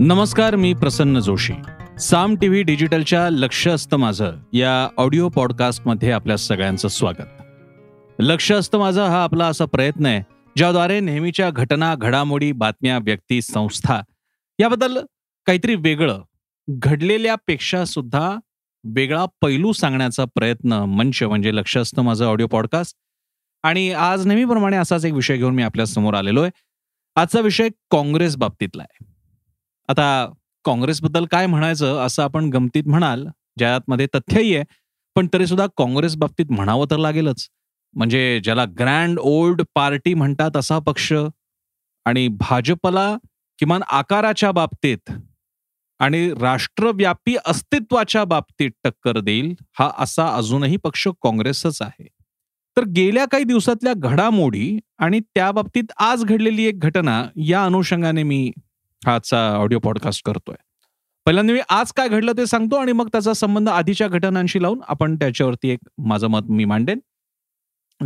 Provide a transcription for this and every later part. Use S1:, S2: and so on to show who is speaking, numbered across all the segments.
S1: नमस्कार मी प्रसन्न जोशी. साम टीव्ही डिजिटलच्या लक्ष असतं माझं या ऑडिओ पॉडकास्टमध्ये आपल्या सगळ्यांचं स्वागत. लक्ष असतं माझं हा आपला असा प्रयत्न आहे ज्याद्वारे नेहमीच्या घटना घडामोडी बातम्या व्यक्ती संस्था याबद्दल काहीतरी वेगळं घडलेल्यापेक्षा सुद्धा वेगळा पैलू सांगण्याचा प्रयत्न मंच म्हणजे लक्ष असतं माझं ऑडिओ पॉडकास्ट. आणि आज नेहमीप्रमाणे असाच एक विषय घेऊन मी आपल्यासमोर आलेलो आहे. आजचा विषय काँग्रेस बाबतीतला आहे. आता काँग्रेसबद्दल काय म्हणायचं असं आपण गमतीत म्हणाल ज्यामध्ये तथ्यही आहे पण तरी सुद्धा काँग्रेस बाबतीत म्हणावं तर लागेलच. म्हणजे ज्याला ग्रँड ओल्ड पार्टी म्हणतात असा पक्ष आणि भाजपला किमान आकाराच्या बाबतीत आणि राष्ट्रव्यापी अस्तित्वाच्या बाबतीत टक्कर देईल हा असा अजूनही पक्ष काँग्रेसच आहे. तर गेल्या काही दिवसातल्या घडामोडी आणि त्या बाबतीत आज घडलेली एक घटना या अनुषंगाने मी आजचा ऑडिओ पॉडकास्ट करतोय. पहिल्यांदा मी आज काय घडलं ते सांगतो आणि मग त्याचा संबंध आधीच्या घटनांशी लावून आपण त्याच्यावरती एक माझं मत मी मांडेन.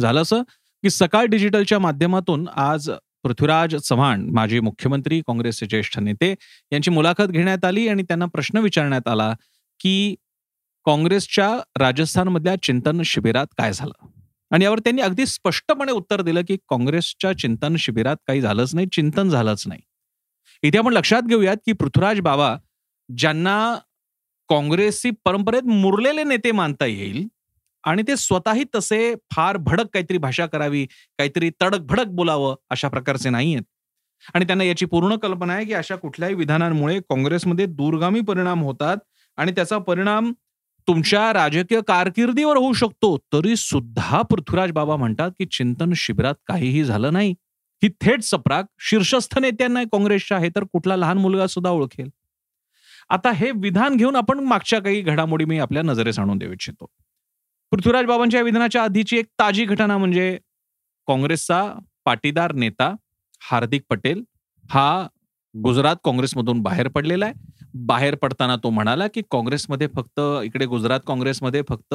S1: झालं असं की सकाळ डिजिटलच्या माध्यमातून आज पृथ्वीराज चव्हाण माजी मुख्यमंत्री काँग्रेसचे ज्येष्ठ नेते यांची मुलाखत घेण्यात आली आणि त्यांना प्रश्न विचारण्यात आला की काँग्रेसच्या राजस्थानमधल्या चिंतन शिबिरात काय झालं? आणि यावर त्यांनी अगदी स्पष्टपणे उत्तर दिलं की काँग्रेसच्या चिंतन शिबिरात काही झालंच नाही चिंतन झालंच नाही. इथे आपण लक्षात घेऊयात की पृथ्वीराज बाबा ज्यांना काँग्रेसची परंपरेत मुरलेले नेते मानता येईल आणि ते स्वतःही तसे फार भडक काहीतरी भाषा करावी काहीतरी तडक भडक बोलावं अशा प्रकारचे नाही आहेत आणि त्यांना याची पूर्ण कल्पना आहे की अशा कुठल्याही विधानांमुळे काँग्रेसमध्ये दूरगामी परिणाम होतात आणि त्याचा परिणाम तुमच्या राजकीय कारकिर्दीवर होऊ शकतो. तरी सुद्धा पृथ्वीराज बाबा म्हणतात की चिंतन शिबिरात काहीही झालं नाही. ही थेट सप्राक शीर्षस्थ नेत्यांना काँग्रेसच्या आहे तर कुठला लहान मुलगा सुद्धा ओळखेल. आता हे विधान घेऊन आपण मागच्या काही घडामोडी मी आपल्या नजरेस आणून देऊ इच्छितो. पृथ्वीराज बाबांच्या विधानाच्या आधीची एक ताजी घटना म्हणजे काँग्रेसचा पाटीदार नेता हार्दिक पटेल हा गुजरात काँग्रेसमधून बाहेर पडलेला आहे. बाहेर पडताना तो म्हणाला की काँग्रेसमध्ये फक्त इकडे गुजरात काँग्रेसमध्ये फक्त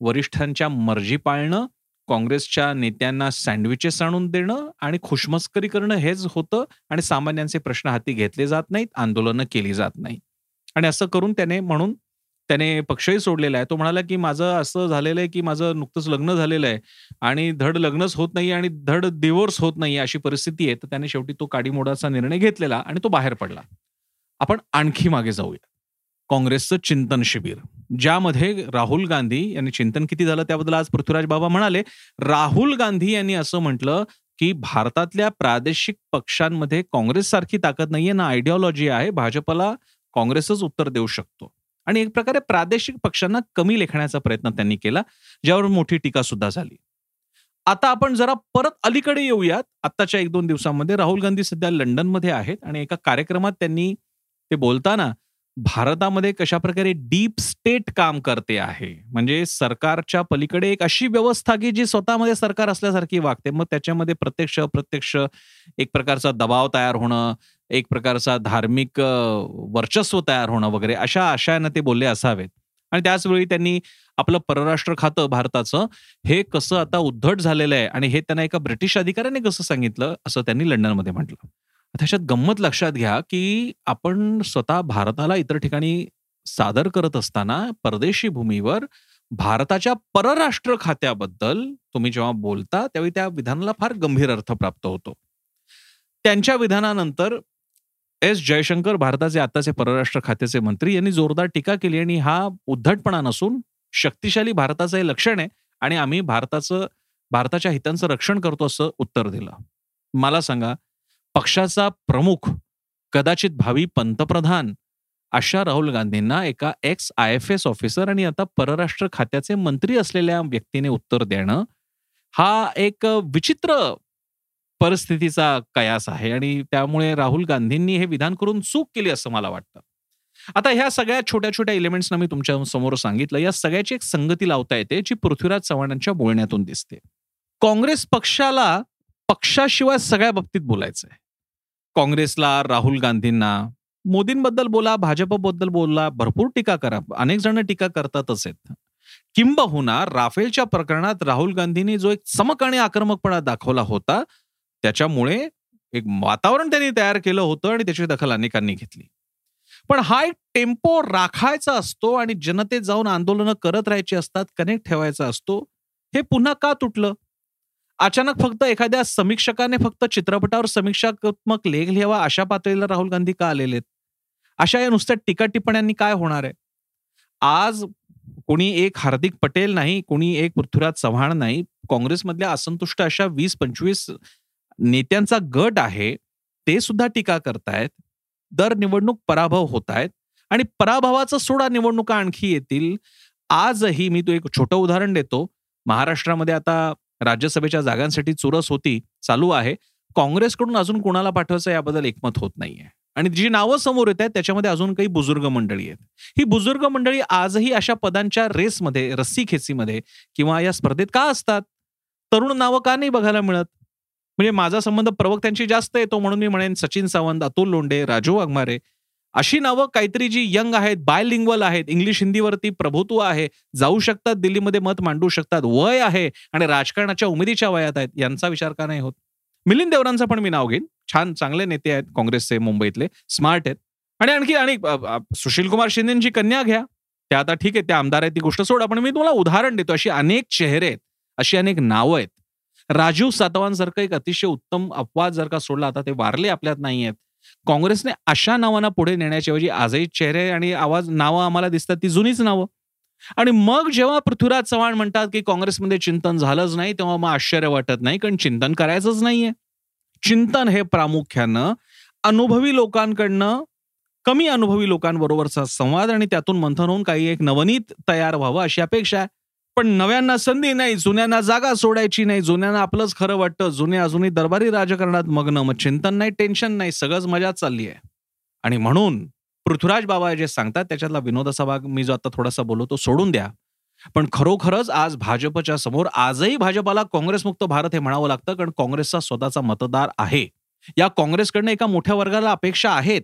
S1: वरिष्ठांच्या मर्जी पाळणं काँग्रेसच्या नेत्यांना सँडविचेस आणून देणं आणि खुशमस्करी करणं हेच होतं आणि सामान्यांचे प्रश्न हाती घेतले जात नाहीत आंदोलनं केली जात नाही आणि असं करून त्याने म्हणून त्याने पक्षही सोडलेला आहे. तो म्हणाला की माझं असं झालेलं आहे की माझं नुकतंच लग्न झालेलं आहे आणि धड लग्नच होत नाही आणि धड डिवोर्स होत नाही अशी परिस्थिती आहे. तर त्याने शेवटी तो काडीमोडाचा निर्णय घेतलेला आणि तो बाहेर पडला. आपण आणखी मागे जाऊया. काँग्रेसचं चिंतन शिबिर. ज्यामध्ये राहुल गांधी यांनी चिंतन किती झालं त्याबद्दल आज पृथ्वीराज बाबा म्हणाले राहुल गांधी यांनी असं म्हटलं की भारतातल्या प्रादेशिक पक्षांमध्ये काँग्रेस सारखी ताकद नाहीये ना आयडिओलॉजी आहे भाजपला काँग्रेसच उत्तर देऊ शकतो. आणि एक प्रकारे प्रादेशिक पक्षांना कमी लेखण्याचा प्रयत्न त्यांनी केला ज्यावर मोठी टीका सुद्धा झाली. आता आपण जरा परत अलीकडे येऊयात. आत्ताच्या एक दोन दिवसांमध्ये राहुल गांधी सध्या लंडनमध्ये आहेत आणि एका कार्यक्रमात त्यांनी ते बोलताना भारतामध्ये कशा प्रकारे डीप स्टेट काम करते आहे? म्हणजे सरकारच्या पलीकडे एक अशी व्यवस्था की जी स्वतःमध्ये सरकार असल्यासारखी वागते. मग त्याच्यामध्ये प्रत्यक्ष अप्रत्यक्ष एक प्रकारचा दबाव तयार होणं एक प्रकारचा धार्मिक वर्चस्व तयार होणं वगैरे अशा आशयानं ते बोलले असावेत. आणि त्याचवेळी त्यांनी आपलं परराष्ट्र खातं भारताचं हे कसं आता उद्धट झालेलं आहे आणि हे त्यांना एका ब्रिटिश अधिकाऱ्याने कसं सांगितलं असं त्यांनी लंडनमध्ये म्हटलं. त्याच्यात गंमत लक्षात घ्या की आपण स्वतः भारताला इतर ठिकाणी सादर करत असताना परदेशी भूमीवर भारताच्या परराष्ट्र खात्याबद्दल तुम्ही जेव्हा बोलता त्यावेळी त्या विधानाला फार गंभीर अर्थ प्राप्त होतो. त्यांच्या विधानानंतर एस जयशंकर भारताचे आताचे परराष्ट्र खात्याचे मंत्री यांनी जोरदार टीका केली आणि हा उद्धटपणा नसून शक्तिशाली भारताचं हे लक्षण आहे आणि आम्ही भारताचं भारताच्या हितांचं रक्षण करतो असं उत्तर दिलं. मला सांगा पक्षाचा प्रमुख कदाचित भावी पंतप्रधान अशा राहुल गांधींना एका ex I F S officer आणि आता परराष्ट्र खात्याचे मंत्री असलेल्या व्यक्तीने उत्तर देणं हा एक विचित्र परिस्थितीचा कयास आहे आणि त्यामुळे राहुल गांधींनी हे विधान करून चूक केली असं मला वाटतं. आता ह्या सगळ्या छोट्या छोट्या इलिमेंट्सना मी तुमच्यासमोर सांगितलं या सगळ्याची एक संगती लावता येते जी पृथ्वीराज चव्हाणांच्या बोलण्यातून दिसते. काँग्रेस पक्षाला पक्षाशिवाय सगळ्या बाबतीत बोलायचं आहे काँग्रेसला राहुल गांधींना मोदींबद्दल बोला भाजपबद्दल बोला भरपूर टीका करा. अनेक जण टीका करतातच आहेत. किंबहुना राफेलच्या प्रकरणात राहुल गांधींनी जो एक चमक आणि आक्रमकपणा दाखवला होता त्याच्यामुळे एक वातावरण त्यांनी तयार केलं होतं आणि त्याची दखल अनेकांनी घेतली. पण हा एक टेम्पो राखायचा असतो आणि जनतेत जाऊन आंदोलनं करत राहायची असतात कनेक्ट ठेवायचा असतो हे पुन्हा का तुटलं? अचानक फक्त एखाद्या समीक्षकाने फक्त चित्रपटावर समीक्षात्मक लेख लिहावा अशा पातळीला राहुल गांधी का आलेले आहेत? अशा या नुसत्या टीका टिप्पण्यांनी काय होणार आहे? आज कोणी एक हार्दिक पटेल नाही कोणी एक पृथ्वीराज चव्हाण नाही काँग्रेसमधल्या असंतुष्ट अशा वीस पंचवीस नेत्यांचा गट आहे ते सुद्धा टीका करतायत दर निवडणूक पराभव होत आहेत आणि पराभवाचा सोडा निवडणुका आणखी येतील. आजही मी तो एक छोटं उदाहरण देतो. महाराष्ट्रामध्ये आता राज्यसभेच्या जागांसाठी चुरस होती चालू आहे. काँग्रेसकडून अजून कोणाला पाठवायचं याबद्दल एकमत होत नाहीये. आणि जी नावं समोर येत आहेत त्याच्यामध्ये अजून काही बुजुर्ग मंडळी आहेत. ही बुजुर्ग मंडळी आजही अशा पदांच्या रेसमध्ये रस्सी खेचीमध्ये किंवा या स्पर्धेत का असतात? तरुण नावं का नाही बघायला मिळत? म्हणजे माझा संबंध प्रवक्त्यांशी जास्त येतो म्हणून मी म्हणेन सचिन सावंत अतुल लोंडे राजू वाघमारे अशी नावं काहीतरी जी यंग आहेत बायलिंग्वल आहेत इंग्लिश हिंदीवरती प्रभुत्व आहे जाऊ शकतात दिल्लीमध्ये मत मांडू शकतात वय आहे आणि राजकारणाच्या उमेदीच्या वयात आहेत यांचा विचार का नाही होत? मिलिंद देवरांचं पण मी नाव घेईन. छान चांगले नेते आहेत काँग्रेसचे मुंबईतले स्मार्ट आहेत. आणि आणखी आणि सुशील कुमार शिंदेची कन्या घ्या. त्या आता ठीक आहे त्या आमदार आहेत ती गोष्ट सोडा. पण मी तुम्हाला उदाहरण देतो अशी अनेक चेहरे आहेत अशी अनेक नावं आहेत. राजीव सातवांसारखं एक अतिशय उत्तम अपवाद जर का सोडला आता ते वारले आपल्यात नाही आहेत काँग्रेसने अशा नावांना पुढे नेण्याच्याऐवजी आजही चेहरे आणि आवाज नावं आम्हाला दिसतात ती जुनीच नावं. आणि मग जेव्हा पृथ्वीराज चव्हाण म्हणतात की काँग्रेसमध्ये चिंतन झालंच नाही तेव्हा मग आश्चर्य वाटत नाही कारण चिंतन करायचंच नाहीये. चिंतन हे प्रामुख्यानं अनुभवी लोकांकडनं कमी अनुभवी लोकांबरोबरचा संवाद आणि त्यातून मंथन होऊन काही एक नवनीत तयार व्हावं अशी अपेक्षा आहे. पण नव्यांना संधी नाही जुन्यांना जागा सोडायची नाही जुन्यांना आपलंच खरं वाटतं. जुने अजूनही दरबारी राजकारणात मग्न मग चिंतन नाही टेन्शन नाही सगळंच मजा चालली आहे. आणि म्हणून पृथ्वीराज बाबा जे सांगतात त्याच्यातला विनोदाचा भाग मी जो आता थोडासा बोलवतो तो सोडून द्या. पण खरोखरच आज भाजपच्या समोर आजही भाजपाला काँग्रेसमुक्त भारत हे म्हणावं लागतं कारण काँग्रेसचा स्वतःचा मतदार आहे. या काँग्रेसकडनं एका मोठ्या वर्गाला अपेक्षा आहेत.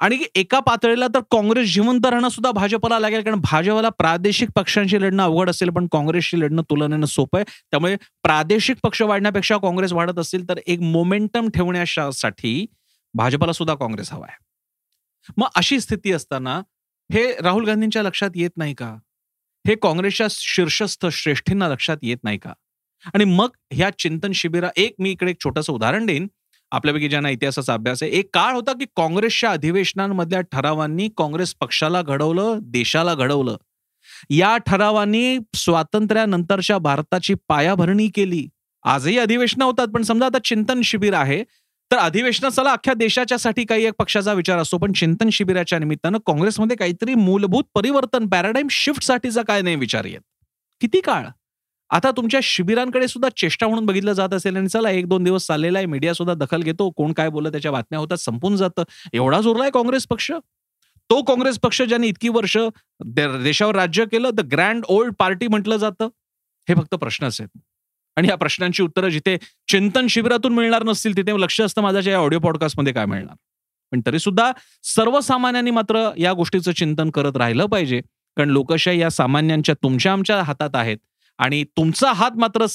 S1: आणि एका पातळीला तर काँग्रेस जिवंत राहणं सुद्धा भाजपला लागेल कारण भाजपला प्रादेशिक पक्षांशी लढणं अवघड असेल पण काँग्रेसशी लढणं तुलनेनं सोपं आहे. त्यामुळे प्रादेशिक पक्ष वाढण्यापेक्षा काँग्रेस वाढत असेल तर एक मोमेंटम ठेवण्यासाठी भाजपला सुद्धा काँग्रेस हवा आहे. मग अशी स्थिती असताना हे राहुल गांधींच्या लक्षात येत नाही का? हे काँग्रेसच्या शीर्षस्थ श्रेष्ठींना लक्षात येत नाही का? आणि मग ह्या चिंतन शिबिरा एक मी इकडे एक छोटंसं उदाहरण देईन. आपल्यापैकी ज्यांना इतिहासाचा अभ्यास आहे. एक काळ होता की काँग्रेसच्या अधिवेशनांमधल्या ठरावांनी काँग्रेस पक्षाला घडवलं देशाला घडवलं. या ठरावांनी स्वातंत्र्यानंतरच्या भारताची पायाभरणी केली. आजही अधिवेशनं होतात पण समजा आता चिंतन शिबिर आहे तर अधिवेशनाला अख्ख्या देशाच्यासाठी काही एक पक्षाचा विचार असतो पण चिंतन शिबिराच्या निमित्तानं काँग्रेसमध्ये काहीतरी मूलभूत परिवर्तन पॅराडाईम शिफ्टसाठीचा काय नाही विचार येत. किती काळ? आता तुमच्या शिबिरांकडे सुद्धा चेष्टा म्हणून बघितलं जात असेल आणि चला एक दोन दिवस चाललेला आहे मीडिया सुद्धा दखल घेतो कोण काय बोलत त्याच्या बातम्या होतात संपून जातं. एवढा जोरलाय काँग्रेस पक्ष? तो काँग्रेस पक्ष ज्याने इतकी वर्ष देशावर राज्य केलं द ग्रँड ओल्ड पार्टी म्हटलं जातं हे फक्त प्रश्नच आहेत. आणि या प्रश्नांची उत्तरं जिथे चिंतन शिबिरातून मिळणार नसतील तिथे लक्ष असतं माझ्या या ऑडिओ पॉडकास्टमध्ये काय मिळणार. पण तरी सुद्धा सर्वसामान्यांनी मात्र या गोष्टीचं चिंतन करत राहिलं पाहिजे. कारण लोकशाही या सामान्यांच्या तुमच्या आमच्या हातात आहेत. आणि तुमचा हात मात्र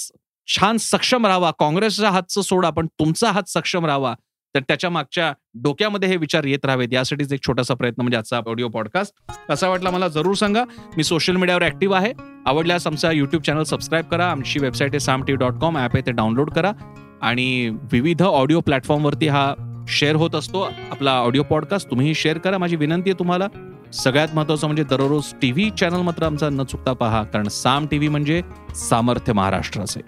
S1: छान सक्षम राहावा. काँग्रेसच्या हातचं सोडा पण तुमचा हात सक्षम राहावा. तर त्याच्या मागच्या डोक्यामध्ये हे विचार येत राहावेत. यासाठीच एक छोटासा प्रयत्न म्हणजे आजचा ऑडिओ पॉडकास्ट. कसा वाटला मला जरूर सांगा. मी सोशल मीडियावर ऍक्टिव्ह आहे. आवडल्यास आमचा युट्यूब चॅनल सबस्क्राईब करा. आमची वेबसाईट आहे Saam T dot com. App आहे ते डाउनलोड करा. आणि विविध ऑडिओ प्लॅटफॉर्मवरती हा शेअर होत असतो. आपला ऑडिओ पॉडकास्ट तुम्हीही शेअर करा. माझी विनंती आहे तुम्हाला. सगळ्यात महत्वाचं म्हणजे दररोज टीव्ही चॅनल मात्र आमचा न चुकता पहा कारण साम टीव्ही म्हणजे सामर्थ्य महाराष्ट्राचे